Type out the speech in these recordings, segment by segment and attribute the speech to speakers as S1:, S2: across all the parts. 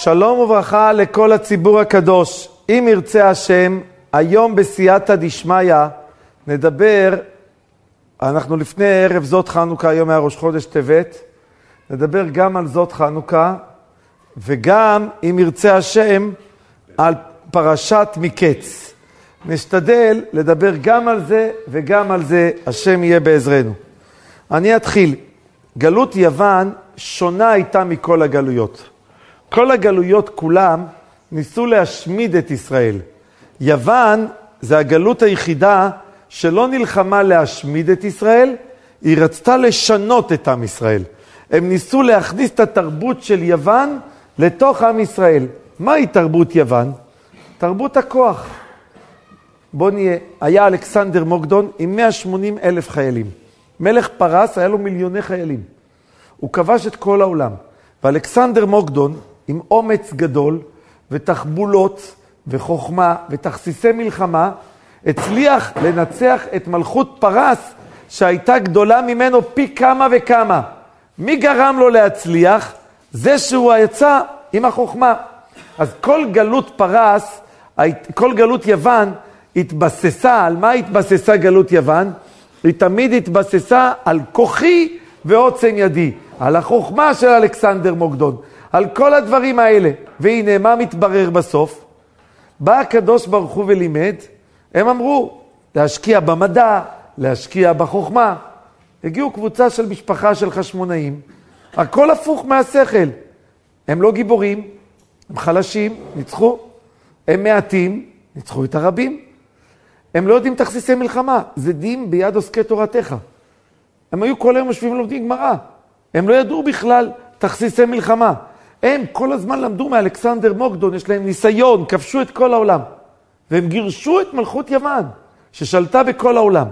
S1: שלום וברכה לכל הציבור הקדוש. אם ירצה השם, היום בסייעתא דשמיא נדבר, אנחנו לפני ערב זאת חנוכה, היום היה ראש חודש טבת, נדבר גם על זאת חנוכה, וגם, אם ירצה השם, על פרשת מקץ. נשתדל לדבר גם על זה וגם על זה, השם יהיה בעזרנו. אני אתחיל. גלות יוון שונה הייתה מכל הגלויות. כל הגלויות כולם ניסו להשמיד את ישראל. יוון זה הגלות היחידה שלא נלחמה להשמיד את ישראל, היא רצתה לשנות את עם ישראל. הם ניסו להכניס את התרבות של יוון לתוך עם ישראל. מהי תרבות יוון? תרבות הכוח. בוא נהיה, היה אלכסנדר מוקדון עם 180 אלף חיילים. מלך פרס היה לו מיליוני חיילים. הוא כבש את כל העולם. ואלכסנדר מוקדון, עם אומץ גדול ותחבולות וחוכמה ותכסיסי מלחמה, הצליח לנצח את מלכות פרס שהייתה גדולה ממנו פי כמה וכמה. מי גרם לו להצליח? זה שהוא יצא עם החוכמה. אז כל גלות פרס, כל גלות יוון, התבססה, על מה התבססה גלות יוון? היא תמיד התבססה על כוחי ועוצם ידי, על החוכמה של אלכסנדר מוקדון, על כל הדברים האלה. והנה, מה מתברר בסוף? בא הקדוש ברוך הוא ולימד, הם אמרו, להשקיע במדע, להשקיע בחוכמה. הגיעו קבוצה של משפחה של חשמונאים, הכל הפוך מהשכל. הם לא גיבורים, הם חלשים, ניצחו. הם מעטים, ניצחו את הרבים. הם לא יודעים תכסיסי מלחמה, זה דין ביד עוסקי תורתך. הם היו כל היום יושבים ולומדים גמרא. הם לא ידעו בכלל תכסיסי מלחמה. הם כל הזמן למדו מאלכסנדר מוקדון, יש להם ניסיון, כבשו את כל העולם. והם גירשו את מלכות יוון, ששלטה בכל העולם.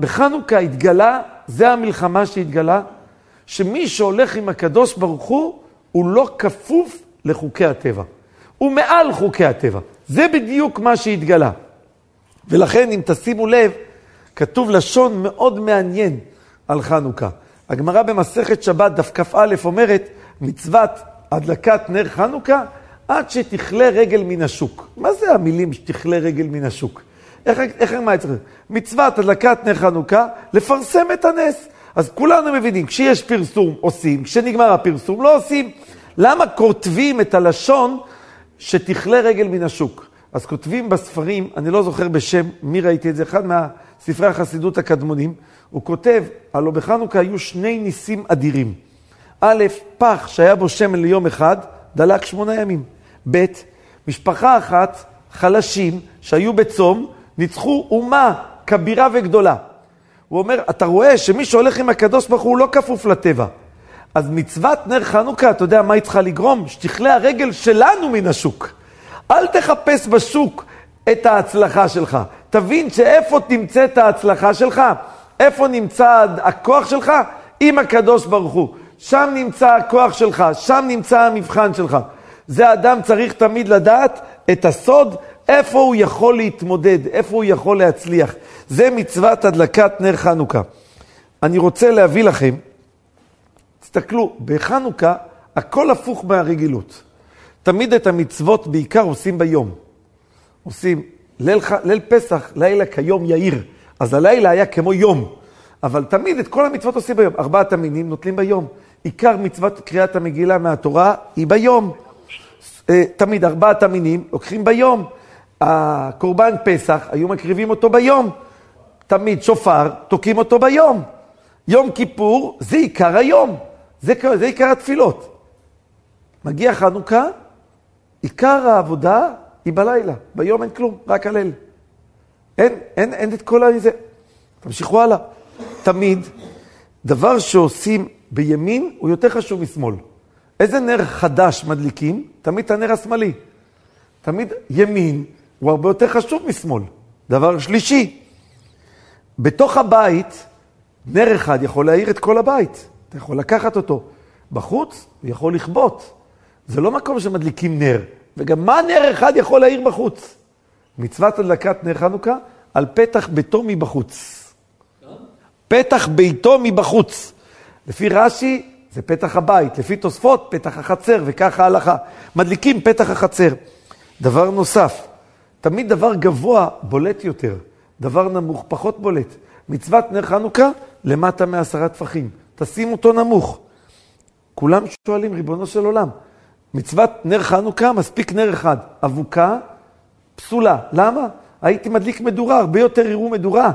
S1: בחנוכה התגלה, זה המלחמה שהתגלה, שמי שהולך עם הקדוש ברוך הוא, הוא לא כפוף לחוקי הטבע. הוא מעל חוקי הטבע. זה בדיוק מה שהתגלה. ולכן, אם תשימו לב, כתוב לשון מאוד מעניין על חנוכה. הגמרא במסכת שבת, דף כ"א, אומרת, מצוות הדלקת נר חנוכה עד שתכלה רגל מן השוק. מה זה המילים שתכלה רגל מן השוק? איך, איך מה צריך? מצוות הדלקת נר חנוכה, לפרסם את הנס. אז כולנו מבינים, כשיש פרסום עושים, כשנגמר הפרסום לא עושים. למה כותבים את הלשון שתכלה רגל מן השוק? אז כותבים בספרים, אני לא זוכר בשם מי ראיתי את זה, אחד מהספרי החסידות הקדמונים, הוא כותב, הלוא בחנוכה היו שני ניסים אדירים. א', פח שהיה בו שמן ליום אחד, דלק שמונה ימים. ב', משפחה אחת, חלשים, שהיו בצום, ניצחו אומה כבירה וגדולה. הוא אומר, אתה רואה שמי שהולך עם הקדוש ברוך הוא לא כפוף לטבע. אז מצוות נר חנוכה, אתה יודע מה היא צריכה לגרום? שתכלה הרגל שלנו מן השוק. אל תחפש בשוק את ההצלחה שלך. תבין שאיפה תמצא את ההצלחה שלך, איפה נמצא הכוח שלך? עם הקדוש ברוך הוא. שם נמצא הכוח שלך, שם נמצא המבחן שלך. זה אדם צריך תמיד לדעת את הסוד, איפה הוא יכול להתמודד, איפה הוא יכול להצליח. זה מצוות הדלקת נר חנוכה. אני רוצה להביא לכם, תסתכלו, בחנוכה הכל הפוך מהרגילות. תמיד את המצוות בעיקר עושים ביום. עושים ליל, ליל פסח, לילה כיום יאיר. אז הלילה היה כמו יום. אבל תמיד את כל המצוות עושים ביום. ארבעת המינים נוטלים ביום. עיקר מצוות קריאת המגילה מהתורה היא ביום. אה, תמיד ארבעת המינים לוקחים ביום. הקורבן פסח, היו מקריבים אותו ביום. תמיד שופר, תוקעים אותו ביום. יום כיפור זה עיקר היום. זה, זה עיקר התפילות. מגיע חנוכה, עיקר העבודה היא בלילה, ביום אין כלום, רק הליל. אין, אין, אין את כל הזה. תמשיכו הלאה. תמיד, דבר שעושים בימין הוא יותר חשוב משמאל. איזה נר חדש מדליקים? תמיד את הנר השמאלי. תמיד ימין הוא הרבה יותר חשוב משמאל. דבר שלישי, בתוך הבית, נר אחד יכול להאיר את כל הבית. אתה יכול לקחת אותו. בחוץ הוא יכול לכבות. זה לא מקום שמדליקים נר. וגם מה נר אחד יכול להאיר בחוץ? מצוות הדלקת נר חנוכה על פתח ביתו מבחוץ. פתח ביתו מבחוץ. לפי רש"י, זה פתח הבית, לפי תוספות, פתח החצר, וככה ההלכה. מדליקים פתח החצר. דבר נוסף, תמיד דבר גבוה בולט יותר, דבר נמוך פחות בולט. מצוות נר חנוכה, למטה מעשרה טפחים. תשים אותו נמוך. כולם שואלים, ריבונו של עולם, מצוות נר חנוכה, מספיק נר אחד. אבוקה, פסולה. למה? הייתי מדליק מדורה, הרבה יותר יראו מדורה.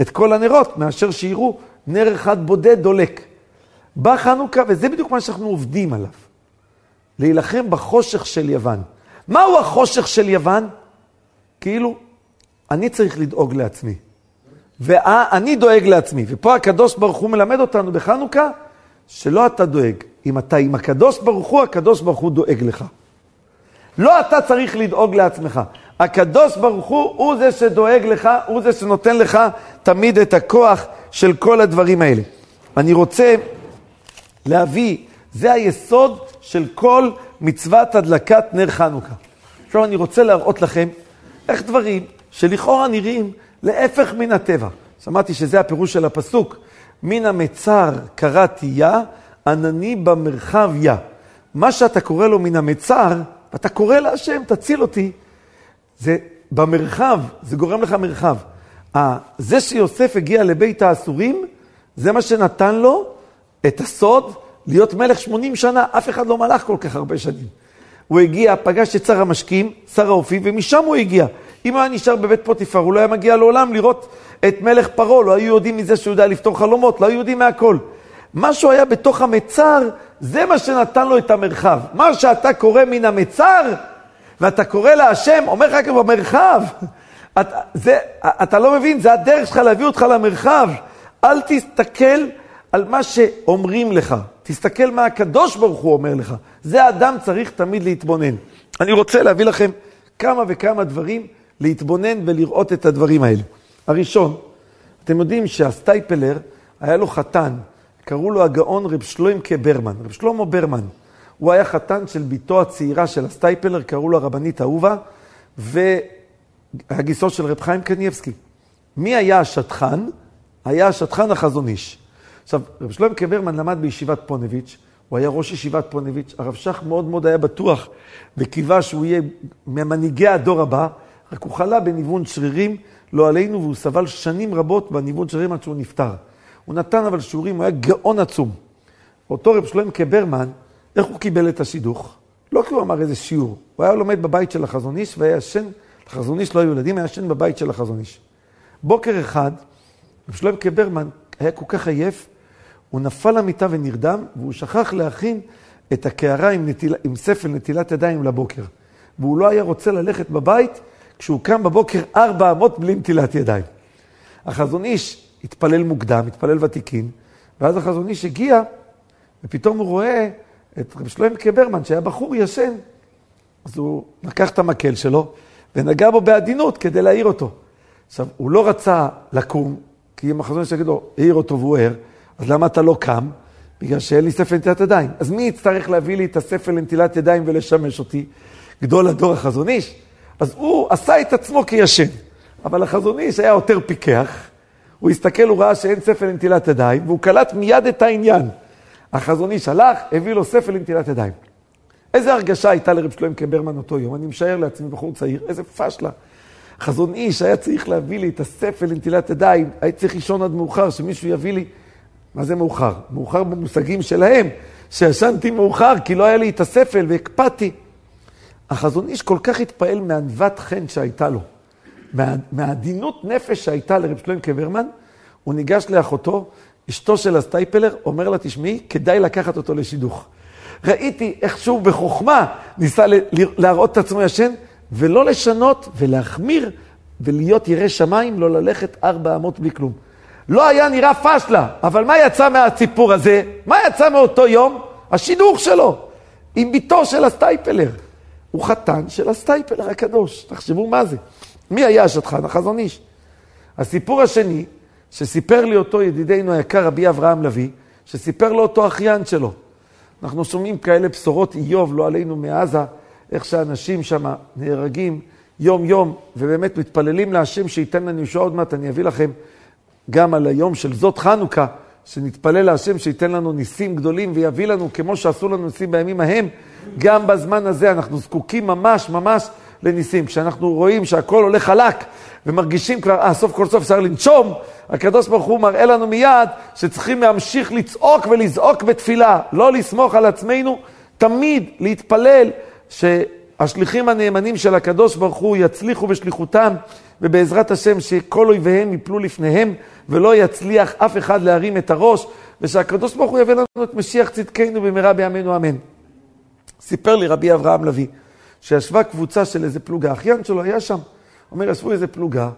S1: את כל הנרות, מאשר שיראו נר אחד בודד דולק. בא חנוכה, וזה בדיוק מה שאנחנו עובדים עליו. להילחם בחושך של יוון. מהו החושך של יוון? כאילו, אני צריך לדאוג לעצמי. ואני דואג לעצמי. ופה הקדוש ברוך הוא מלמד אותנו בחנוכה, שלא אתה דואג. אם אתה עם הקדוש ברוך הוא, הקדוש ברוך הוא דואג לך. לא אתה צריך לדאוג לעצמך. הקדוש ברוך הוא, הוא זה שדואג לך, הוא זה שנותן לך תמיד את הכוח של כל הדברים האלה. אני רוצה להביא, זה היסוד של כל מצוות הדלקת נר חנוכה. עכשיו אני רוצה להראות לכם איך דברים שלכאורה נראים להפך מן הטבע. שמעתי שזה הפירוש של הפסוק, מן המצר קראתי יה, ענני במרחב יה. מה שאתה קורא לו מן המצר, אתה קורא להשם, תציל אותי. זה במרחב, זה גורם לך מרחב. זה שיוסף הגיע לבית האסורים, זה מה שנתן לו את הסוד להיות מלך 80 שנה. אף אחד לא מלך כל כך הרבה שנים. הוא הגיע, פגש את שר המשקים, שר האופי, ומשם הוא הגיע. אם הוא היה נשאר בבית פוטיפר, הוא לא היה מגיע לעולם לראות את מלך פרעה, לא היו יודעים מזה שהוא יודע לפתור חלומות, לא היו יודעים מהכל. מה שהוא היה בתוך המצר, זה מה שנתן לו את המרחב. מה שאתה קורא מן המצר, ואתה קורא להשם, אומר לך כבר במרחב. אתה, זה, אתה לא מבין, זה הדרך שלך להביא אותך למרחב. אל תסתכל על מה שאומרים לך, תסתכל מה הקדוש ברוך הוא אומר לך. זה האדם צריך תמיד להתבונן. אני רוצה להביא לכם כמה וכמה דברים להתבונן ולראות את הדברים האלה. הראשון, אתם יודעים שהסטייפלר, היה לו חתן, קראו לו הגאון רב שלוימקה ברמן. רב שלמה ברמן, הוא היה חתן של בתו הצעירה של הסטייפלר, קראו לו הרבנית אהובה, והגיסו של רב חיים קניאבסקי. מי היה השדכן? היה השדכן החזון איש. עכשיו, רב שלמה ברמן למד בישיבת פוניבז', הוא היה ראש ישיבת פונביץ', הרב שך מאוד מאוד היה בטוח וקיווה שהוא יהיה ממנהיגי הדור הבא, רק הוא חלה בניוון שרירים, לא עלינו, והוא סבל שנים רבות בניוון שרירים עד שהוא נפטר. הוא נתן אבל שיעורים, הוא היה גאון עצום. אותו רב שלמה קברמן, איך הוא קיבל את השידוך? לא כי הוא אמר איזה שיעור, הוא היה לומד בבית של החזון איש והיה ישן, לחזון איש לא היו ילדים, היה ישן בבית של החזון איש. בוקר אחד, רב שלמה קברמן היה כל כך עייף, הוא נפל למיטה ונרדם, והוא שכח להכין את הקערה עם, נטיל, עם ספל נטילת ידיים לבוקר. והוא לא היה רוצה ללכת בבית כשהוא קם בבוקר ארבע אמות בלי נטילת ידיים. החזון איש התפלל מוקדם, התפלל ותיקין, ואז החזון איש הגיע, ופתאום הוא רואה את רב שלוים קברמן, שהיה בחור ישן. אז הוא לקח את המקל שלו ונגע בו בעדינות כדי להעיר אותו. עכשיו, הוא לא רצה לקום, כי אם החזון איש יגיד לו, העיר אותו והוא ער, אז למה אתה לא קם? בגלל שאין לי ספל לנטילת ידיים. אז מי יצטרך להביא לי את הספל לנטילת ידיים ולשמש אותי? גדול הדור החזון איש. אז הוא עשה את עצמו כישן. אבל החזון איש היה יותר פיקח. הוא הסתכל, הוא ראה שאין ספל לנטילת ידיים, והוא קלט מיד את העניין. החזון איש הלך, הביא לו ספל לנטילת ידיים. איזה הרגשה הייתה לרב שלוים קברמן אותו יום? אני משער לעצמי, בחור צעיר, איזה פשלה. חזון איש היה צריך להביא לי את הספל לנטילת ידיים, הייתי צריך לישון עד מאוחר, שמישהו יביא לי מה זה מאוחר? מאוחר במושגים שלהם, שישנתי מאוחר כי לא היה לי את הספל והקפדתי. החזון איש כל כך התפעל מענוות חן שהייתה לו, מה, מהעדינות נפש שהייתה לרב שלוים קברמן, הוא ניגש לאחותו, אשתו של הסטייפלר, אומר לה, תשמעי, כדאי לקחת אותו לשידוך. ראיתי איך שהוא בחוכמה ניסה להראות את עצמו ישן, ולא לשנות ולהחמיר ולהיות ירא שמיים, לא ללכת ארבע אמות בלי כלום. לא היה נראה פשלה, אבל מה יצא מהסיפור הזה? מה יצא מאותו יום? השידוך שלו, עם בתו של הסטייפלר. הוא חתן של הסטייפלר הקדוש, תחשבו מה זה. מי היה השדכן? החזון איש. הסיפור השני, שסיפר לי אותו ידידנו היקר רבי אברהם לביא, שסיפר לו אותו אחיין שלו. אנחנו שומעים כאלה בשורות איוב, לא עלינו מעזה, איך שאנשים שם נהרגים יום-יום, ובאמת מתפללים להשם שייתן לנו ישועה עוד מעט, אני אביא לכם גם על היום של זאת חנוכה, שנתפלל להשם שייתן לנו ניסים גדולים ויביא לנו, כמו שעשו לנו ניסים בימים ההם, גם בזמן הזה אנחנו זקוקים ממש ממש לניסים. כשאנחנו רואים שהכל הולך חלק ומרגישים כבר, אה, סוף כל סוף אפשר לנשום, הקדוש ברוך הוא מראה לנו מיד שצריכים להמשיך לצעוק ולזעוק בתפילה, לא לסמוך על עצמנו, תמיד להתפלל שהשליחים הנאמנים של הקדוש ברוך הוא יצליחו בשליחותם, ובעזרת השם שכל אויביהם יפלו לפניהם, ולא יצליח אף אחד להרים את הראש, ושהקדוש ברוך הוא יביא לנו את משיח צדקנו במהרה בימינו אמן. סיפר לי רבי אברהם לביא, שישבה קבוצה של איזה פלוגה, אחיין שלו היה שם. אומר, ישבו איזה פלוגה,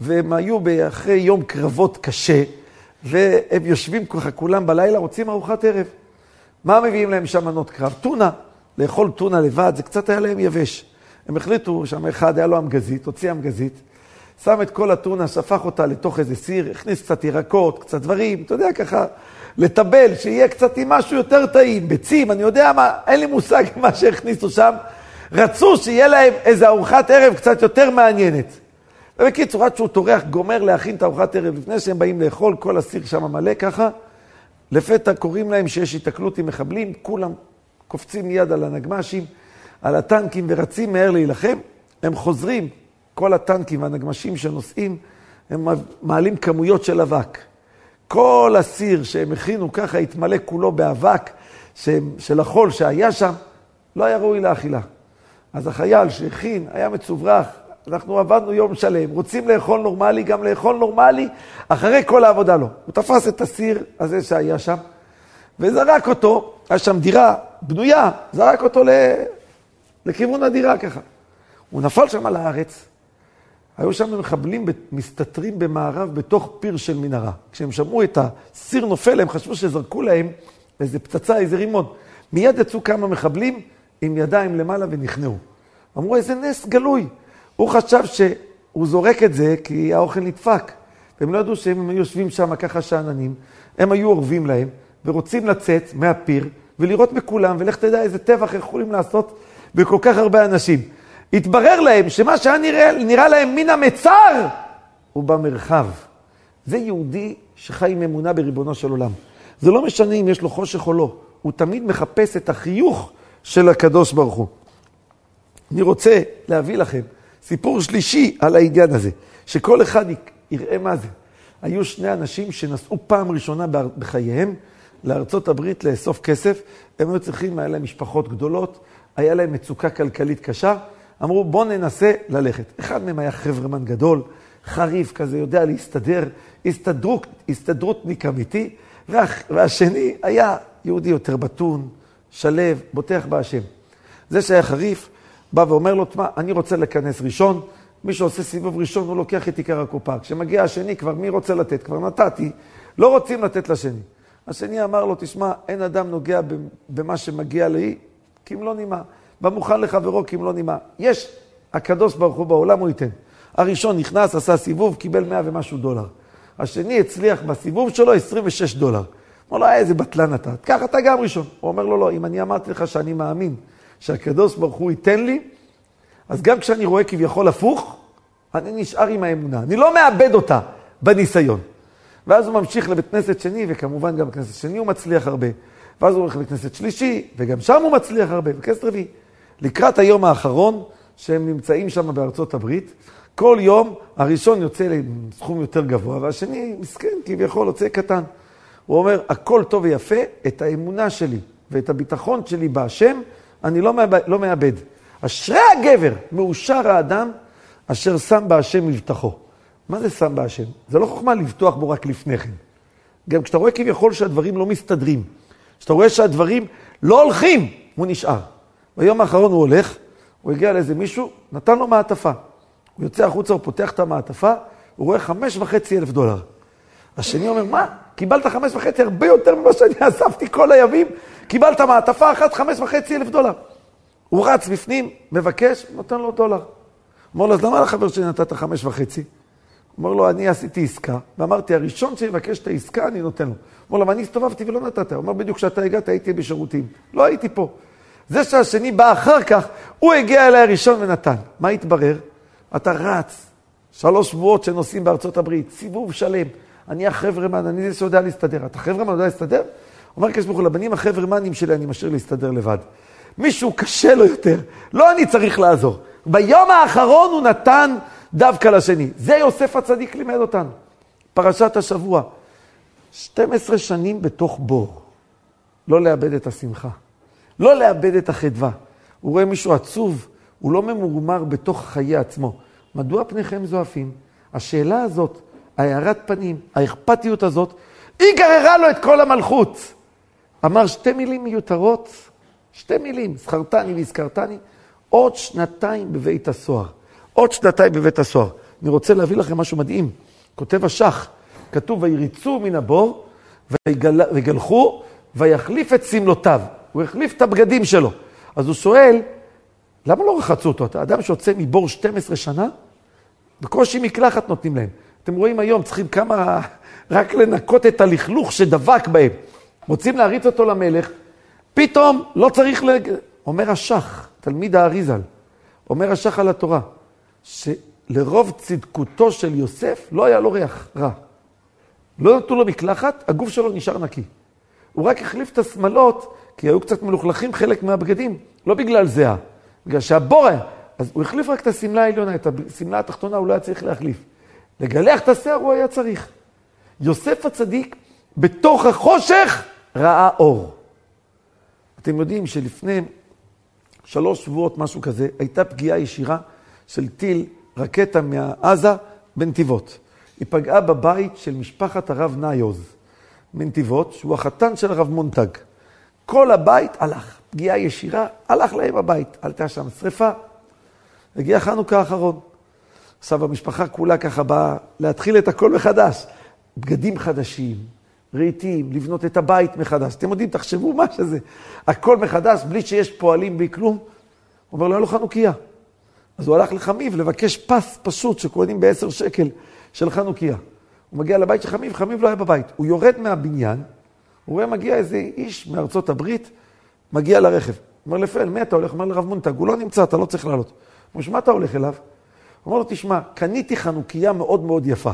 S1: והם היו אחרי יום קרבות קשה, והם יושבים ככה כולם בלילה, רוצים ארוחת ערב. מה מביאים להם שם מנות קרב? טונה. לאכול טונה לבד, זה קצת היה להם יבש. הם החליטו, שם אחד היה לו אמגזית, הוציא אמגזית, שם את כל הטונה, שפך אותה לתוך איזה סיר, הכניס קצת ירקות, קצת דברים, אתה יודע, ככה, לטבל, שיהיה קצת עם משהו יותר טעים, ביצים, אני יודע מה, אין לי מושג מה שהכניסו שם. רצו שיהיה להם איזה ארוחת ערב קצת יותר מעניינת. ובקיצור, עד שהוא טורח, גומר להכין את ארוחת ערב לפני שהם באים לאכול, כל הסיר שם מלא ככה. לפתע קוראים להם שיש התקלות עם מחבלים, כולם קופצים מיד על הנגמ"שים, על הטנקים ורצים מהר להילחם. הם חוזרים, כל הטנקים והנגמ"שים שנוסעים, הם מעלים כמויות של אבק. כל הסיר שהם הכינו ככה התמלא כולו באבק של החול שהיה שם, לא היה ראוי לאכילה. אז החייל שהכין, היה מצוברח, אנחנו עבדנו יום שלם, רוצים לאכול נורמלי, גם לאכול נורמלי, אחרי כל העבודה לא. הוא תפס את הסיר הזה שהיה שם, וזרק אותו, היה שם דירה בנויה, זרק אותו ל... לכיוון הדירה ככה. הוא נפל שם על הארץ, היו שם מחבלים מסתתרים במערב בתוך פיר של מנהרה. כשהם שמעו את הסיר נופל, הם חשבו שזרקו להם איזה פצצה, איזה רימון. מיד יצאו כמה מחבלים עם ידיים למעלה ונכנעו. אמרו, איזה נס גלוי. הוא חשב שהוא זורק את זה כי האוכל נדפק. והם לא ידעו שהם יושבים שם ככה שאננים, הם היו אורבים להם, ורוצים לצאת מהפיר ולראות בכולם, ולך תדע איזה טבח יכולים לעשות בכל כך הרבה אנשים. התברר להם שמה שהיה נראה, נראה להם מן המצר, הוא במרחב. זה יהודי שחי עם אמונה בריבונו של עולם. זה לא משנה אם יש לו חושך או לא, הוא תמיד מחפש את החיוך של הקדוש ברוך הוא. אני רוצה להביא לכם סיפור שלישי על העניין הזה, שכל אחד יראה מה זה. היו שני אנשים שנסעו פעם ראשונה בחייהם לארצות הברית לאסוף כסף, הם היו צריכים, היה להם משפחות גדולות, היה להם מצוקה כלכלית קשה, אמרו בואו ננסה ללכת. אחד מהם היה חברמן גדול, חריף כזה, יודע להסתדר, הסתדרות, הסתדרותניק אמיתי, והשני היה יהודי יותר בתון, שלו, בוטח בהשם. זה שהיה חריף, בא ואומר לו, תשמע, אני רוצה לכנס ראשון, מי שעושה סיבוב ראשון הוא לוקח את עיקר הקופה. כשמגיע השני, כבר מי רוצה לתת? כבר נתתי, לא רוצים לתת לשני. השני אמר לו, תשמע, אין אדם נוגע במה שמגיע לי, כמלוא נימה. במוכן לחברו כמלוא נימה. יש, הקדוש ברוך הוא בעולם, הוא ייתן. הראשון נכנס, עשה סיבוב, קיבל מאה ומשהו דולר. השני הצליח בסיבוב שלו 26 דולר. אמר לו, אה, איזה בטלן אתה, קח אתה גם ראשון. הוא אומר לו, לא, אם אני אמרתי לך שאני מאמין שהקדוש ברוך הוא ייתן לי, אז גם כשאני רואה כביכול הפוך, אני נשאר עם האמונה. אני לא מאבד אותה בניסיון. ואז הוא ממשיך לבית כנסת שני, וכמובן גם בכנסת שני הוא מצליח הרבה. ואז הוא הולך לבית כנסת שלישי, וגם שם הוא מצליח הרבה, בכנסת רביעי. לקראת היום האחרון, שהם נמצאים שם בארצות הברית, כל יום הראשון יוצא לסכום יותר גבוה, והשני מסכן, כביכול יוצא קטן. הוא אומר, הכל טוב ויפה, את האמונה שלי ואת הביטחון שלי בהשם, אני לא מאבד. לא מאבד. אשרי הגבר, מאושר האדם, אשר שם בהשם מבטחו. מה זה שם בהשם? זה לא חוכמה לבטוח בו רק לפני כן. גם כשאתה רואה כביכול שהדברים לא מסתדרים, כשאתה רואה שהדברים לא הולכים, הוא נשאר. ביום האחרון הוא הולך, הוא הגיע לאיזה מישהו, נתן לו מעטפה. הוא יוצא החוצה, הוא פותח את המעטפה, הוא רואה חמש וחצי אלף דולר. השני אומר, מה? קיבלת חמש וחצי, הרבה יותר ממה שאני אספתי כל הימים, קיבלת מעטפה אחת, חמש וחצי אלף דולר. הוא רץ בפנים, מבקש, נותן לו דולר. אומר לו, אז למה לחבר שלי נתת חמש וחצי? אומר לו, אני עשיתי עסקה, ואמרתי, הראשון שיבקש את העסקה, אני נותן לו. אומר לו, אני הסתובבתי ולא נתת. הוא אומר, בדיוק כשאתה הגעת, הייתי בשירותים. לא הייתי פה. זה שהשני בא אחר כך, הוא הגיע אליי הראשון ונתן. מה התברר? אתה רץ, שלוש שבועות שנוסעים בארצות הברית, סיבוב שלם. אני החברמן, אני זה שיודע להסתדר. אתה חברמן יודע להסתדר? אומר הקדוש ברוך הוא, לבנים החברמנים שלי אני משאיר להסתדר לבד. מישהו קשה לו יותר, לא אני צריך לעזור. ביום האחרון הוא נתן דווקא לשני. זה יוסף הצדיק לימד אותנו. פרשת השבוע. 12 שנים בתוך בור. לא לאבד את השמחה. לא לאבד את החדווה. הוא רואה מישהו עצוב, הוא לא ממורמר בתוך חיי עצמו. מדוע פניכם זועפים? השאלה הזאת, הארת פנים, האכפתיות הזאת, היא גררה לו את כל המלכות. אמר שתי מילים מיותרות, שתי מילים, זכרתני והזכרתני, עוד שנתיים בבית הסוהר. עוד שנתיים בבית הסוהר. אני רוצה להביא לכם משהו מדהים. כותב השח, כתוב, ויריצו מן הבור, ויגל... ויגלחו, ויחליף את שמלותיו. הוא החליף את הבגדים שלו. אז הוא שואל, למה לא רחצו אותו? אתה אדם שיוצא מבור 12 שנה, בקושי מקלחת נותנים להם. אתם רואים היום, צריכים כמה, רק לנקות את הלכלוך שדבק בהם. רוצים להריץ אותו למלך, פתאום לא צריך ל... אומר השח, תלמיד האריזל, אומר השח על התורה, שלרוב צדקותו של יוסף לא היה לו ריח רע. לא נתנו לו מקלחת, הגוף שלו נשאר נקי. הוא רק החליף את השמלות, כי היו קצת מלוכלכים חלק מהבגדים, לא בגלל זהה, בגלל שהבור היה. אז הוא החליף רק את השמלה העליונה, את השמלה התחתונה הוא לא היה צריך להחליף. לגלח את השיער הוא היה צריך. יוסף הצדיק, בתוך החושך, ראה אור. אתם יודעים שלפני שלוש שבועות, משהו כזה, הייתה פגיעה ישירה של טיל, רקטה מעזה, בנתיבות. היא פגעה בבית של משפחת הרב ניוז, מנתיבות, שהוא החתן של הרב מונטג. כל הבית הלך, פגיעה ישירה, הלך להם הבית. עלתה שם שריפה, הגיע חנוכה האחרון. עכשיו המשפחה כולה ככה באה להתחיל את הכל מחדש. בגדים חדשים, רהיטים, לבנות את הבית מחדש. אתם יודעים, תחשבו מה שזה. הכל מחדש, בלי שיש פועלים, בלי כלום. הוא אומר לו, אין לו חנוכיה. אז הוא הלך לחמיב לבקש פס פשוט שקונים בעשר שקל של חנוכיה. הוא מגיע לבית של חמיב, חמיב לא היה בבית. הוא יורד מהבניין, הוא רואה מגיע איזה איש מארצות הברית, מגיע לרכב. הוא אומר לפעל, מי אתה הולך? אומר לרב מונטג, הוא לא נמצא, אתה לא צריך לעלות. הוא אומר, שמה אתה הולך אליו? הוא אומר לו, תשמע, קניתי חנוכיה מאוד מאוד יפה.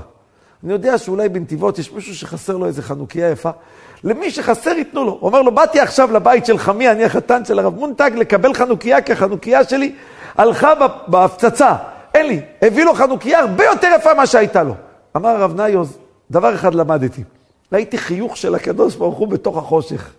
S1: אני יודע שאולי בנתיבות יש מישהו שחסר לו איזה חנוכיה יפה. למי שחסר ייתנו לו. הוא אומר לו, באתי עכשיו לבית של חמי, אני החתן של הרב מונטג, לקבל חנוכיה, כי החנוכיה שלי הלכה בהפצצה. אין לי. הביא לו חנוכיה הרבה יותר יפה ממה שהייתה לו. אמר הרב ניוז, דבר אחד למדתי. ראיתי חיוך של הקדוש ברוך הוא בתוך החושך.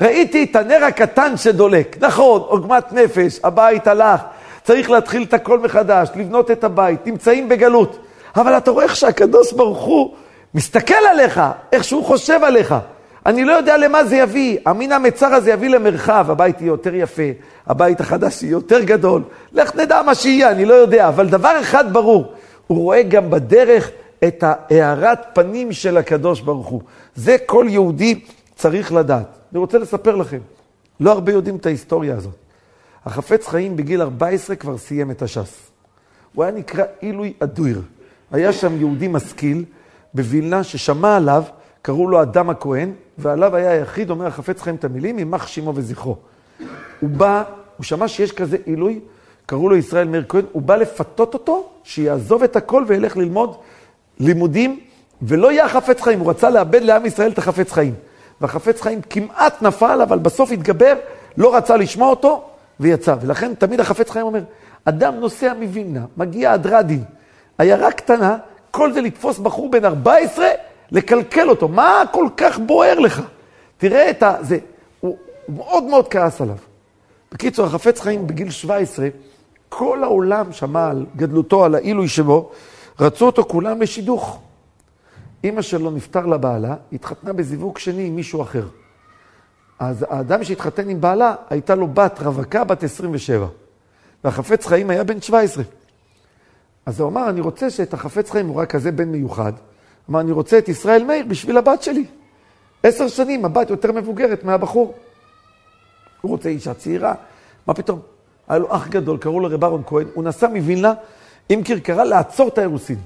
S1: ראיתי את הנר הקטן שדולק. נכון, עוגמת נפש, הבית הלך, צריך להתחיל את הכל מחדש, לבנות את הבית, נמצאים בגלות. אבל אתה רואה איך שהקדוש ברוך הוא מסתכל עליך, איך שהוא חושב עליך. אני לא יודע למה זה יביא. המין המצר הזה יביא למרחב, הבית יהיה יותר יפה, הבית החדש יהיה יותר גדול. לך נדע מה שיהיה, אני לא יודע. אבל דבר אחד ברור, הוא רואה גם בדרך את הארת פנים של הקדוש ברוך הוא. זה כל יהודי צריך לדעת. אני רוצה לספר לכם, לא הרבה יודעים את ההיסטוריה הזאת. החפץ חיים בגיל 14 כבר סיים את הש"ס. הוא היה נקרא עילוי אדויר. היה שם יהודי משכיל בווילנה ששמע עליו, קראו לו אדם הכהן, ועליו היה היחיד, אומר החפץ חיים את המילים, יימח שמו וזכרו. הוא בא, הוא שמע שיש כזה עילוי, קראו לו ישראל מאיר כהן, הוא בא לפתות אותו, שיעזוב את הכל וילך ללמוד לימודים, ולא יהיה החפץ חיים, הוא רצה לאבד לעם ישראל את החפץ חיים. והחפץ חיים כמעט נפל, אבל בסוף התגבר, לא רצה לשמוע אותו, ויצא. ולכן תמיד החפץ חיים אומר, אדם נוסע מווילנה, מגיע עד רדין, עיירה קטנה, כל זה לתפוס בחור בן 14, לקלקל אותו. מה כל כך בוער לך? תראה את ה... זה, הוא, מאוד מאוד כעס עליו. בקיצור, החפץ חיים בגיל 17, כל העולם שמע על גדלותו, על העילוי שבו, רצו אותו כולם לשידוך. אימא שלו נפטר לבעלה, התחתנה בזיווג שני עם מישהו אחר. אז האדם שהתחתן עם בעלה, הייתה לו בת רווקה, בת 27. והחפץ חיים היה בן 17. אז הוא אמר, אני רוצה שאת החפץ חיים, הוא רק כזה בן מיוחד. אמר, אני רוצה את ישראל מאיר בשביל הבת שלי. עשר שנים, הבת יותר מבוגרת מהבחור. הוא רוצה אישה צעירה, מה פתאום? היה לו אח גדול, קראו לו רב אהרון כהן, הוא נסע מווילנה עם כרכרה לעצור את האירוסין.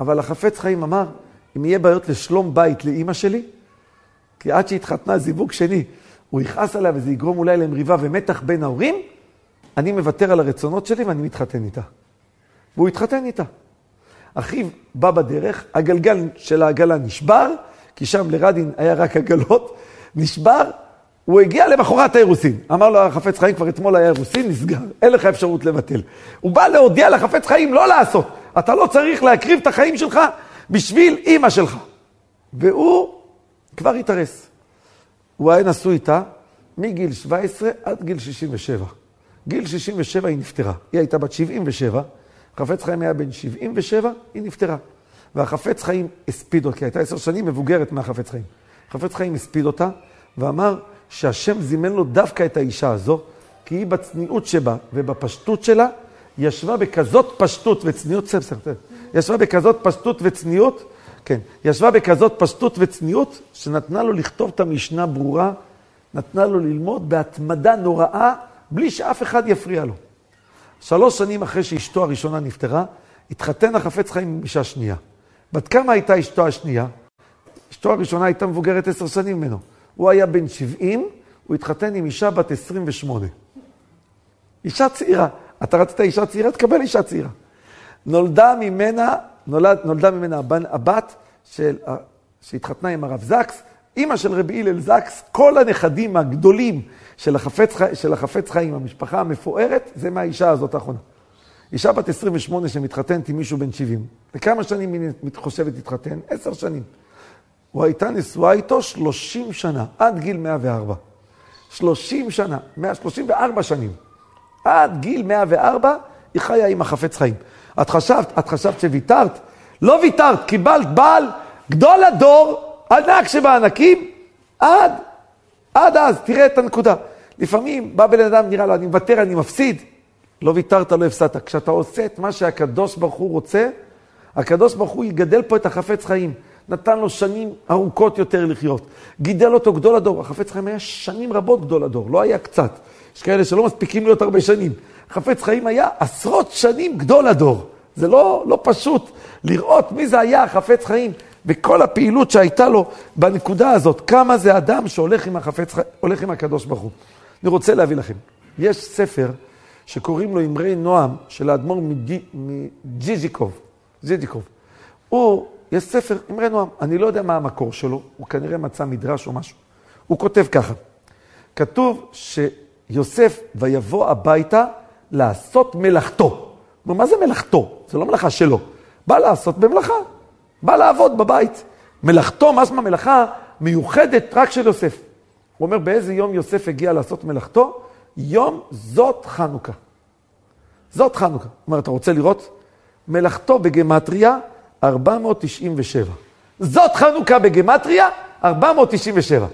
S1: אבל החפץ חיים אמר, אם יהיה בעיות לשלום בית לאימא שלי, כי עד שהתחתנה זיווג שני, הוא יכעס עליה וזה יגרום אולי למריבה ומתח בין ההורים, אני מוותר על הרצונות שלי ואני מתחתן איתה. והוא התחתן איתה. אחיו בא בדרך, הגלגל של העגלה נשבר, כי שם לרדין היה רק עגלות, נשבר, הוא הגיע למחרת האירוסין. אמר לו החפץ חיים, כבר אתמול היה אירוסין, נסגר, אין לך אפשרות לבטל. הוא בא להודיע לחפץ חיים לא לעשות. אתה לא צריך להקריב את החיים שלך בשביל אימא שלך. והוא כבר התארס. הוא היה נשוי איתה מגיל 17 עד גיל 67. גיל 67 היא נפטרה. היא הייתה בת 77, חפץ חיים היה בן 77, היא נפטרה. והחפץ חיים הספיד אותה, כי הייתה עשר שנים מבוגרת מהחפץ חיים. חפץ חיים הספיד אותה ואמר שהשם זימן לו דווקא את האישה הזו, כי היא בצניעות שבה ובפשטות שלה, ישבה בכזאת פשטות וצניעות, בסדר, ישבה בכזאת פשטות וצניעות, כן, ישבה בכזאת פשטות וצניעות, שנתנה לו לכתוב את המשנה ברורה, נתנה לו ללמוד בהתמדה נוראה, בלי שאף אחד יפריע לו. שלוש שנים אחרי שאשתו הראשונה נפטרה, התחתן החפץ חיים עם אישה שנייה. בת כמה הייתה אשתו השנייה? אשתו הראשונה הייתה מבוגרת עשר שנים ממנו. הוא היה בן 70, הוא התחתן עם אישה בת 28. אישה צעירה. אתה רצית אישה צעירה, תקבל אישה צעירה. נולדה ממנה, נולד, נולדה ממנה הבן, הבת של, שהתחתנה עם הרב זקס, אימא של רבי הלל זקס, כל הנכדים הגדולים של החפץ, של החפץ חיים, המשפחה המפוארת, זה מהאישה הזאת האחרונה. אישה בת 28 שמתחתנת עם מישהו בן 70. וכמה שנים היא חושבת להתחתן? עשר שנים. הוא הייתה נשואה איתו 30 שנה, עד גיל 104. 30 שנה, 134 שנים. עד גיל 104 היא חיה עם החפץ חיים. את חשבת, את חשבת שוויתרת? לא ויתרת, קיבלת בעל גדול הדור, ענק שבענקים, עד, עד אז, תראה את הנקודה. לפעמים בא בן אדם, נראה לו, אני מוותר, אני מפסיד. לא ויתרת, לא הפסדת. כשאתה עושה את מה שהקדוש ברוך הוא רוצה, הקדוש ברוך הוא יגדל פה את החפץ חיים. נתן לו שנים ארוכות יותר לחיות. גידל אותו גדול הדור. החפץ חיים היה שנים רבות גדול הדור, לא היה קצת. יש כאלה שלא מספיקים להיות הרבה שנים. חפץ חיים היה עשרות שנים גדול הדור. זה לא, לא פשוט לראות מי זה היה החפץ חיים, וכל הפעילות שהייתה לו בנקודה הזאת, כמה זה אדם שהולך עם החפץ הולך עם הקדוש ברוך הוא. אני רוצה להביא לכם. יש ספר שקוראים לו אמרי נועם של האדמו"ר מג'יז'יקוב. ז'יז'יקוב. הוא, יש ספר אמרי נועם, אני לא יודע מה המקור שלו, הוא כנראה מצא מדרש או משהו. הוא כותב ככה, כתוב שיוסף ויבוא הביתה לעשות מלאכתו. מה זה מלאכתו? זה לא מלאכה שלו. בא לעשות במלאכה, בא לעבוד בבית. מלאכתו, משמע מלאכה מיוחדת רק של יוסף. הוא אומר, באיזה יום יוסף הגיע לעשות מלאכתו? יום זאת חנוכה. זאת חנוכה. הוא אומר, אתה רוצה לראות? מלאכתו בגמטריה 497. זאת חנוכה בגמטריה 497.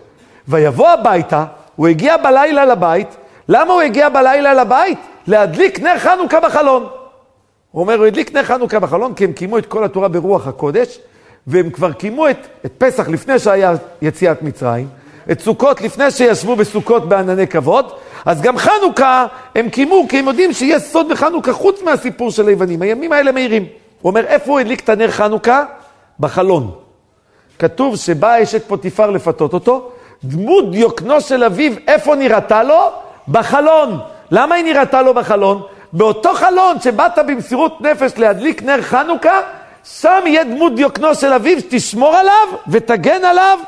S1: ויבוא הביתה, הוא הגיע בלילה לבית. למה הוא הגיע בלילה לבית? להדליק נר חנוכה בחלון. הוא אומר, הוא הדליק נר חנוכה בחלון, כי הם קיימו את כל התורה ברוח הקודש, והם כבר קיימו את, את פסח לפני שהיה יציאת מצרים, את סוכות לפני שישבו בסוכות בענני כבוד, אז גם חנוכה הם קיימו, כי הם יודעים שיש סוד בחנוכה חוץ מהסיפור של היוונים. הימים האלה מהירים. הוא אומר, איפה הוא הדליק את הנר חנוכה? בחלון. כתוב שבאה אשת פוטיפר לפתות אותו, דמות דיוקנו של אביו, איפה נראתה לו? בחלון. למה היא נראתה לו בחלון? באותו חלון שבאת במסירות נפש להדליק נר חנוכה, שם יהיה דמות דיוקנו של אביו שתשמור עליו ותגן עליו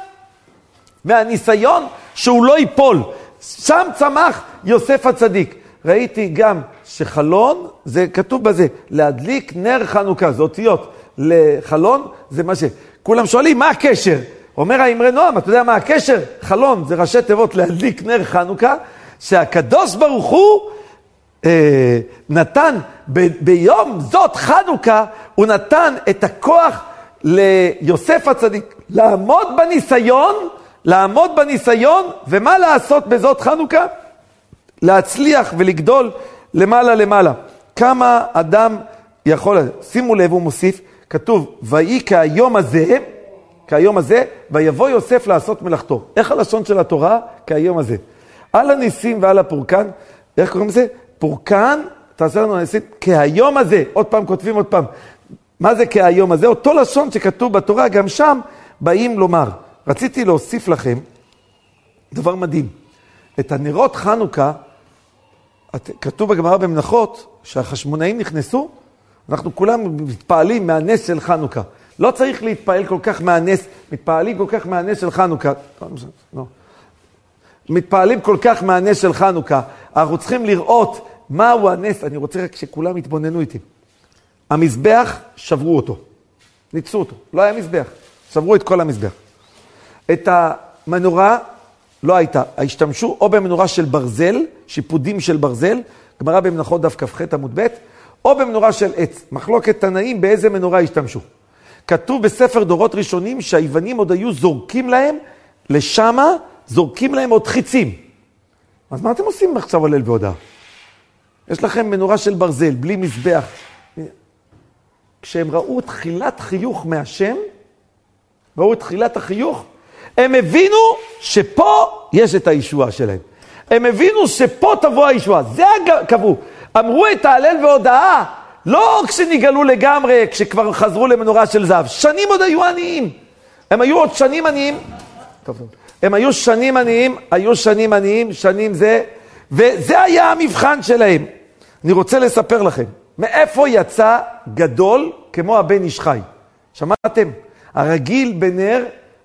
S1: מהניסיון שהוא לא ייפול. שם צמח יוסף הצדיק. ראיתי גם שחלון, זה כתוב בזה, להדליק נר חנוכה, זה אותיות. לחלון זה מה ש... כולם שואלים, מה הקשר? אומר האמרי נועם, אתה יודע מה הקשר? חלון זה ראשי תיבות להדליק נר חנוכה, שהקדוש ברוך הוא אה, נתן ב, ביום זאת חנוכה, הוא נתן את הכוח ליוסף הצדיק לעמוד בניסיון, לעמוד בניסיון, ומה לעשות בזאת חנוכה? להצליח ולגדול למעלה למעלה. כמה אדם יכול, שימו לב, הוא מוסיף, כתוב, ויהי כהיום הזה, כהיום הזה, ויבוא יוסף לעשות מלאכתו. איך הלשון של התורה? כהיום הזה. על הניסים ועל הפורקן, איך קוראים לזה? פורקן, תעשה לנו ניסים, כהיום הזה. עוד פעם כותבים עוד פעם. מה זה כהיום הזה? אותו לשון שכתוב בתורה, גם שם באים לומר. רציתי להוסיף לכם דבר מדהים. את הנרות חנוכה, כתוב בגמרא במנחות, שהחשמונאים נכנסו אנחנו כולם מתפעלים מהנס של חנוכה. לא צריך להתפעל כל כך מהנס, מתפעלים כל כך מהנס של חנוכה. לא. מתפעלים כל כך מהנס של חנוכה. אנחנו צריכים לראות מהו הנס. אני רוצה רק שכולם יתבוננו איתי. המזבח, שברו אותו. ניצו אותו. לא היה מזבח. שברו את כל המזבח. את המנורה לא הייתה. השתמשו או במנורה של ברזל, שיפודים של ברזל, גמרא במנחות דף כ"ח עמוד ב', או במנורה של עץ. מחלוקת תנאים באיזה מנורה השתמשו. כתוב בספר דורות ראשונים שהיוונים עוד היו זורקים להם, לשמה זורקים להם עוד חיצים. אז מה אתם עושים עכשיו הלל והודעה? יש לכם מנורה של ברזל, בלי מזבח. כשהם ראו תחילת חיוך מהשם, ראו תחילת החיוך, הם הבינו שפה יש את הישועה שלהם. הם הבינו שפה תבוא הישועה, זה קבעו. אמרו את ההלל והודאה, לא כשנגאלו לגמרי, כשכבר חזרו למנורה של זהב. שנים עוד היו עניים. הם היו עוד שנים עניים. טוב. הם היו שנים עניים, היו שנים עניים, שנים זה, וזה היה המבחן שלהם. אני רוצה לספר לכם, מאיפה יצא גדול כמו הבן איש חי? שמעתם? הרגיל בנר,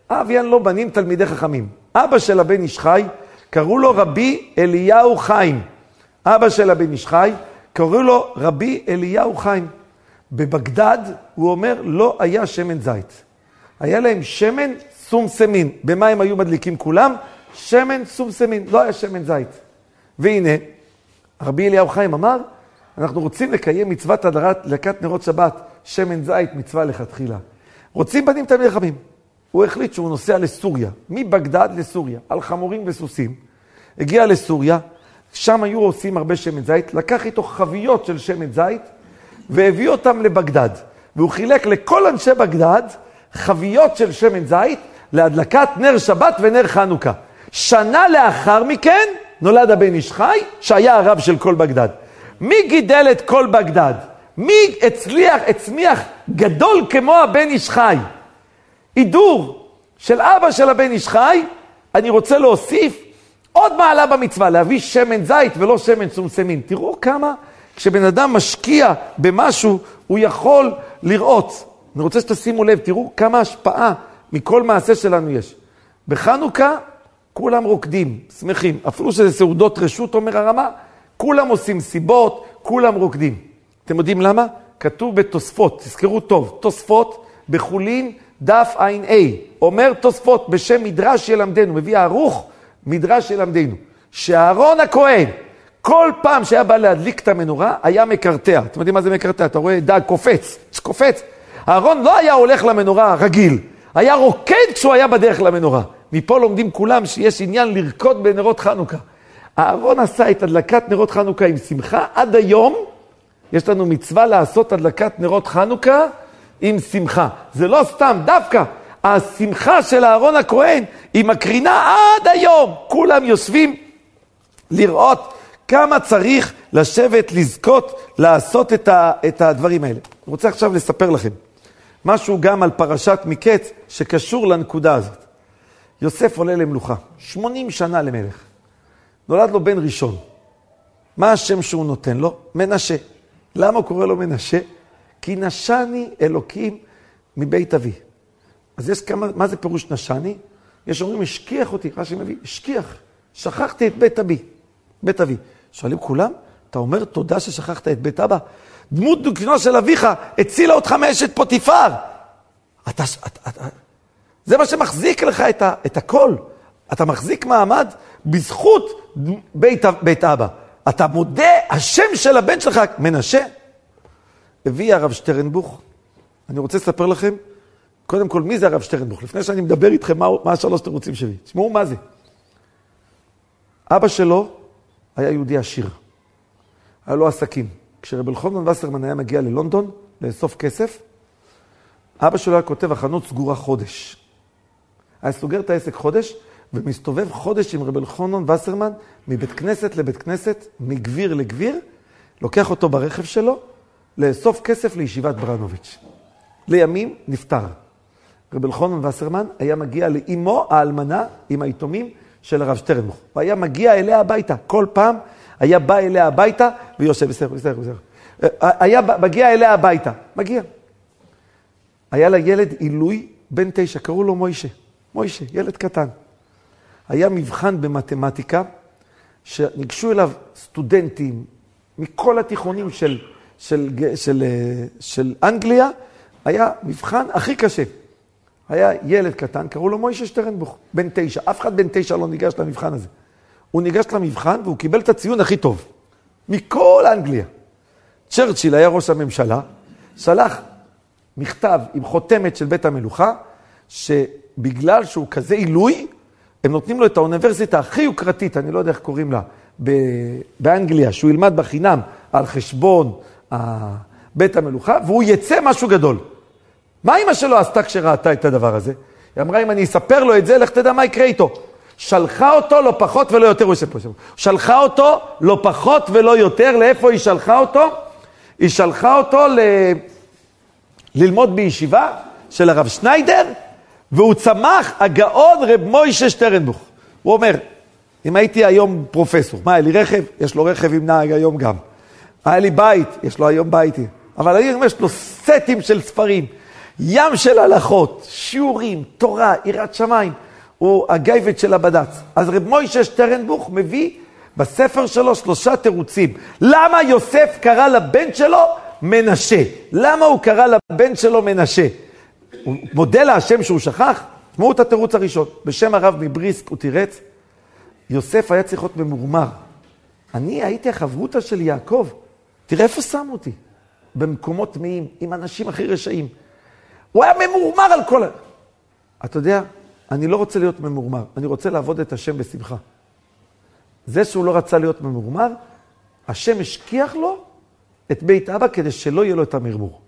S1: אביאן לא בנים תלמידי חכמים. אבא של הבן איש חי, קראו לו רבי אליהו חיים. אבא של הבן איש חי, קראו לו רבי אליהו חיים. בבגדד, הוא אומר, לא היה שמן זית. היה להם שמן סומסמין. במה הם היו מדליקים כולם? שמן סומסמין, לא היה שמן זית. והנה, רבי אליהו חיים אמר, אנחנו רוצים לקיים מצוות הדלקת נרות שבת, שמן זית, מצווה לכתחילה. רוצים בנים תלמידי חכמים. הוא החליט שהוא נוסע לסוריה, מבגדד לסוריה, על חמורים וסוסים. הגיע לסוריה, שם היו עושים הרבה שמן זית, לקח איתו חביות של שמן זית והביא אותם לבגדד. והוא חילק לכל אנשי בגדד חביות של שמן זית להדלקת נר שבת ונר חנוכה. שנה לאחר מכן נולד הבן איש חי, שהיה הרב של כל בגדד. מי גידל את כל בגדד? מי הצליח, הצמיח גדול כמו הבן איש חי? הידור של אבא של הבן איש חי, אני רוצה להוסיף עוד מעלה במצווה, להביא שמן זית ולא שמן סומסמין. תראו כמה כשבן אדם משקיע במשהו, הוא יכול לראות. אני רוצה שתשימו לב, תראו כמה השפעה מכל מעשה שלנו יש. בחנוכה כולם רוקדים, שמחים. אפילו שזה סעודות רשות, אומר הרמה, כולם עושים סיבות, כולם רוקדים. אתם יודעים למה? כתוב בתוספות, תזכרו טוב, תוספות בחולין דף ע"א. אומר תוספות בשם מדרש ילמדנו, מביא ערוך מדרש ילמדנו, שאהרון הכהן, כל פעם שהיה בא להדליק את המנורה, היה מקרטע. אתם יודעים מה זה מקרטע? אתה רואה דג קופץ, קופץ. אהרון לא היה הולך למנורה רגיל, היה רוקד כשהוא היה בדרך למנורה. מפה לומדים כולם שיש עניין לרקוד בנרות חנוכה. אהרון עשה את הדלקת נרות חנוכה עם שמחה. עד היום יש לנו מצווה לעשות הדלקת נרות חנוכה עם שמחה. זה לא סתם, דווקא השמחה של אהרון הכהן היא מקרינה עד היום. כולם יושבים לראות כמה צריך לשבת, לזכות, לעשות את, ה, את הדברים האלה. אני רוצה עכשיו לספר לכם משהו גם על פרשת מקץ שקשור לנקודה הזאת. יוסף עולה למלוכה, 80 שנה למלך. נולד לו בן ראשון. מה השם שהוא נותן לו? מנשה. למה הוא קורא לו מנשה? כי נשני אלוקים מבית אבי. אז יש כמה, מה זה פירוש נשני? יש אומרים, השכיח אותי, רש"י מביא, השכיח, שכחתי את בית אבי, בית אבי. שואלים כולם, אתה אומר תודה ששכחת את בית אבא? דמות דוקנו של אביך הצילה אותך מאשת פוטיפר. אתה, אתה, אתה, זה מה שמחזיק לך את, ה, את הכל. אתה מחזיק מעמד בזכות בית, בית אבא. אתה מודה, השם של הבן שלך, מנשה. הביא הרב שטרנבוך, אני רוצה לספר לכם, קודם כל, מי זה הרב שטרנבוך? לפני שאני מדבר איתכם, מה, מה השלוש תירוצים שלי? תשמעו מה זה. אבא שלו היה יהודי עשיר. היה לו עסקים. כשרב אלחונן וסרמן היה מגיע ללונדון לאסוף כסף, אבא שלו היה כותב, החנות סגורה חודש. היה סוגר את העסק חודש, ומסתובב חודש עם רב אלחונן וסרמן מבית כנסת לבית כנסת, מגביר לגביר, לוקח אותו ברכב שלו, לאסוף כסף לישיבת ברנוביץ'. לימים נפטר. רב אלחונן וסרמן היה מגיע לאימו האלמנה עם היתומים של הרב שטרנבוך. הוא היה מגיע אליה הביתה. כל פעם היה בא אליה הביתה ויושב, בסדר, בסדר, בסדר. היה מגיע אליה הביתה, מגיע. היה לה ילד עילוי בן תשע, קראו לו מוישה. מוישה, ילד קטן. היה מבחן במתמטיקה, שניגשו אליו סטודנטים מכל התיכונים של, של, של, של, של אנגליה, היה מבחן הכי קשה. היה ילד קטן, קראו לו מוישה שטרנבוך, בן תשע. אף אחד בן תשע לא ניגש למבחן הזה. הוא ניגש למבחן והוא קיבל את הציון הכי טוב. מכל אנגליה. צ'רצ'יל היה ראש הממשלה, שלח מכתב עם חותמת של בית המלוכה, שבגלל שהוא כזה עילוי, הם נותנים לו את האוניברסיטה הכי יוקרתית, אני לא יודע איך קוראים לה, באנגליה, שהוא ילמד בחינם על חשבון בית המלוכה, והוא יצא משהו גדול. מה אימא שלו עשתה כשראתה את הדבר הזה? היא אמרה, אם אני אספר לו את זה, לך תדע מה יקרה איתו. שלחה אותו לא פחות ולא יותר, הוא יושב פה, שלחה אותו לא פחות ולא יותר, לאיפה היא שלחה אותו? היא שלחה אותו ל... ללמוד בישיבה של הרב שניידר, והוא צמח הגאון רב מוישה שטרנבוך. הוא אומר, אם הייתי היום פרופסור, מה, היה לי רכב? יש לו רכב עם נהג היום גם. היה לי בית, יש לו היום בית. אבל היום יש לו סטים של ספרים, ים של הלכות, שיעורים, תורה, יראת שמיים. הוא הגייבט של הבד"ץ. אז רב מוישה שטרנבוך מביא בספר שלו שלושה תירוצים. למה יוסף קרא לבן שלו מנשה? למה הוא קרא לבן שלו מנשה? הוא מודה להשם שהוא שכח? תשמעו את התירוץ הראשון. בשם הרב מבריסק הוא תירץ, יוסף היה צריך להיות ממורמר. אני הייתי החברותא של יעקב. תראה איפה שמו אותי. במקומות טמאים, עם אנשים הכי רשעים. הוא היה ממורמר על כל ה... אתה יודע, אני לא רוצה להיות ממורמר, אני רוצה לעבוד את השם בשמחה. זה שהוא לא רצה להיות ממורמר, השם השכיח לו את בית אבא כדי שלא יהיה לו את המרמור.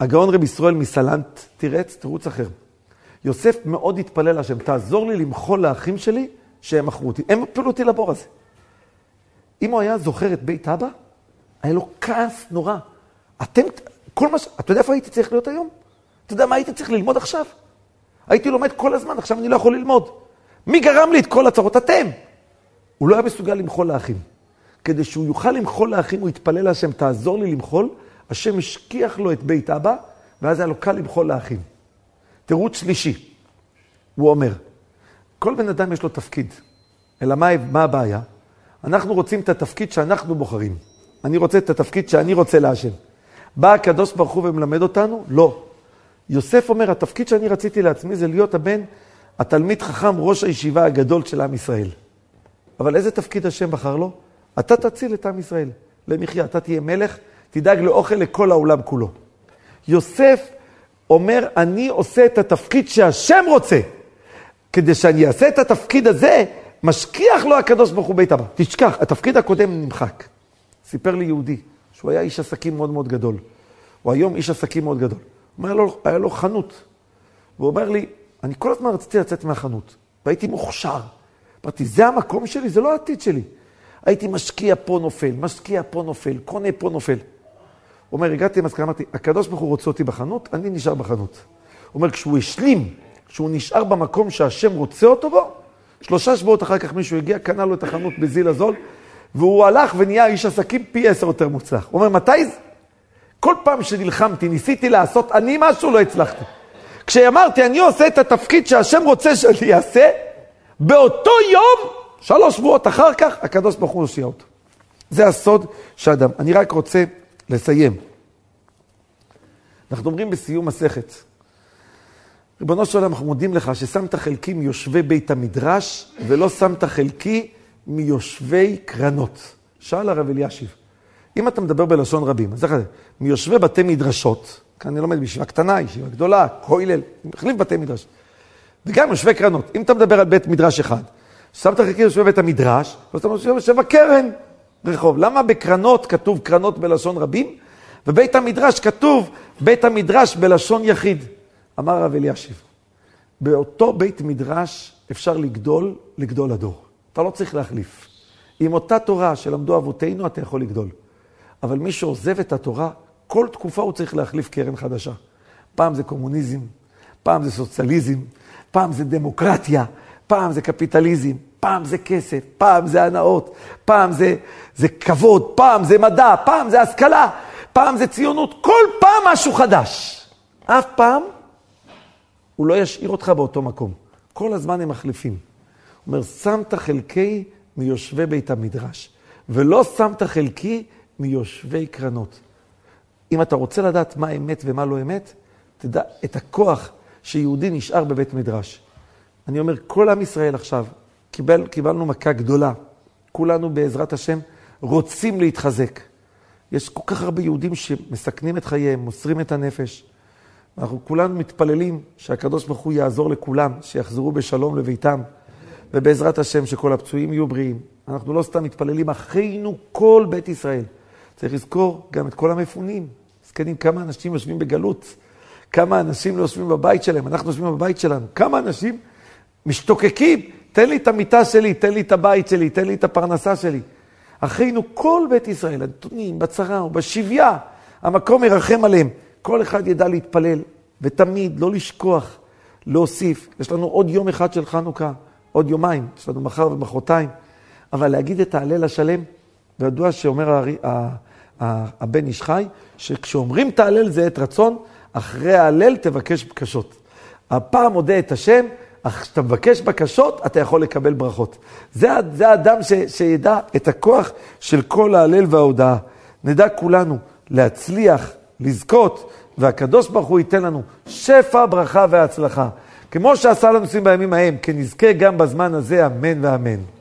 S1: הגאון רב ישראל מסלנט תירץ תירוץ אחר. יוסף מאוד התפלל להשם, תעזור לי למחול לאחים שלי שהם מכרו אותי. הם הפילו אותי לבור הזה. אם הוא היה זוכר את בית אבא, היה לו כעס נורא. אתם, כל מה ש... אתה יודע איפה הייתי צריך להיות היום? אתה יודע מה הייתי צריך ללמוד עכשיו? הייתי לומד כל הזמן, עכשיו אני לא יכול ללמוד. מי גרם לי את כל הצרות? אתם. הוא לא היה מסוגל למחול לאחים. כדי שהוא יוכל למחול לאחים, הוא התפלל להשם, תעזור לי למחול. השם השכיח לו את בית אבא, ואז היה לו קל למחול לאחים. תירוץ שלישי, הוא אומר, כל בן אדם יש לו תפקיד, אלא מה, מה הבעיה? אנחנו רוצים את התפקיד שאנחנו בוחרים. אני רוצה את התפקיד שאני רוצה להשם. בא הקדוש ברוך הוא ומלמד אותנו? לא. יוסף אומר, התפקיד שאני רציתי לעצמי זה להיות הבן, התלמיד חכם, ראש הישיבה הגדול של עם ישראל. אבל איזה תפקיד השם בחר לו? אתה תציל את עם ישראל למחיה, אתה תהיה מלך, תדאג לאוכל לכל העולם כולו. יוסף אומר, אני עושה את התפקיד שהשם רוצה. כדי שאני אעשה את התפקיד הזה, משכיח לו הקדוש ברוך הוא בית אבא. תשכח, התפקיד הקודם נמחק. סיפר לי יהודי, שהוא היה איש עסקים מאוד מאוד גדול. הוא היום איש עסקים מאוד גדול. אומר לו, היה לו חנות. והוא אומר לי, אני כל הזמן רציתי לצאת מהחנות, והייתי מוכשר. אמרתי, זה המקום שלי, זה לא העתיד שלי. הייתי משקיע פה נופל, משקיע פה נופל, קונה פה נופל. הוא אומר, הגעתי למסקנה, אמרתי, הקדוש ברוך הוא רוצה אותי בחנות, אני נשאר בחנות. הוא אומר, כשהוא השלים, כשהוא נשאר במקום שהשם רוצה אותו בו, שלושה שבועות אחר כך מישהו הגיע, קנה לו את החנות בזיל הזול, והוא הלך ונהיה איש עסקים פי עשר יותר מוצלח. הוא אומר, מתי זה? כל פעם שנלחמתי, ניסיתי לעשות אני משהו, לא הצלחתי. כשאמרתי, אני עושה את התפקיד שהשם רוצה שאני אעשה, באותו יום, שלוש שבועות אחר כך, הקדוש ברוך הוא הושיע אותו. זה הסוד של אדם. אני רק רוצה לסיים. אנחנו אומרים בסיום מסכת, ריבונו של עולם, אנחנו מודים לך ששמת חלקי מיושבי בית המדרש, ולא שמת חלקי מיושבי קרנות. שאל הרב אלישיב, אם אתה מדבר בלשון רבים, אז איך זה? מיושבי בתי מדרשות, כאן אני לומד בישיבה קטנה, ישיבה גדולה, כולל, מחליף בתי מדרש. וגם יושבי קרנות. אם אתה מדבר על בית מדרש אחד, שמת חלקי יושבי בית המדרש, אז אתה יושב בקרן רחוב. למה בקרנות כתוב קרנות בלשון רבים, ובית המדרש כתוב בית המדרש בלשון יחיד? אמר הרב אלישיב, באותו בית מדרש אפשר לגדול, לגדול הדור. אתה לא צריך להחליף. עם אותה תורה שלמדו אבותינו, אתה יכול לגדול. אבל מי שעוזב את התורה, כל תקופה הוא צריך להחליף קרן חדשה. פעם זה קומוניזם, פעם זה סוציאליזם, פעם זה דמוקרטיה, פעם זה קפיטליזם. פעם זה כסף, פעם זה הנאות, פעם זה, זה כבוד, פעם זה מדע, פעם זה השכלה, פעם זה ציונות, כל פעם משהו חדש. אף פעם הוא לא ישאיר אותך באותו מקום. כל הזמן הם מחליפים. אומר, שמת חלקי מיושבי בית המדרש, ולא שמת חלקי מיושבי קרנות. אם אתה רוצה לדעת מה אמת ומה לא אמת, תדע את הכוח שיהודי נשאר בבית מדרש. אני אומר, כל עם ישראל עכשיו, קיבל, קיבלנו מכה גדולה. כולנו בעזרת השם רוצים להתחזק. יש כל כך הרבה יהודים שמסכנים את חייהם, מוסרים את הנפש. אנחנו כולנו מתפללים שהקדוש ברוך הוא יעזור לכולם, שיחזרו בשלום לביתם, ובעזרת השם שכל הפצועים יהיו בריאים. אנחנו לא סתם מתפללים, אחינו כל בית ישראל. צריך לזכור גם את כל המפונים. זקנים, כמה אנשים יושבים בגלות, כמה אנשים לא יושבים בבית שלהם, אנחנו יושבים בבית שלנו, כמה אנשים משתוקקים, תן לי את המיטה שלי, תן לי את הבית שלי, תן לי את הפרנסה שלי. אחינו כל בית ישראל, הנתונים, בצרה ובשביה, המקום ירחם עליהם. כל אחד ידע להתפלל, ותמיד לא לשכוח, להוסיף. יש לנו עוד יום אחד של חנוכה, עוד יומיים, יש לנו מחר ומחרתיים, אבל להגיד את ההלל השלם, וידוע שאומר הבן איש חי, שכשאומרים את ההלל זה עת רצון, אחרי ההלל תבקש בקשות. הפעם מודה את השם, אך כשאתה מבקש בקשות, אתה יכול לקבל ברכות. זה, זה האדם ש, שידע את הכוח של כל ההלל וההודאה. נדע כולנו להצליח, לזכות, והקדוש ברוך הוא ייתן לנו שפע, ברכה והצלחה. כמו שעשה לנו עושים בימים ההם, כי נזכה גם בזמן הזה, אמן ואמן.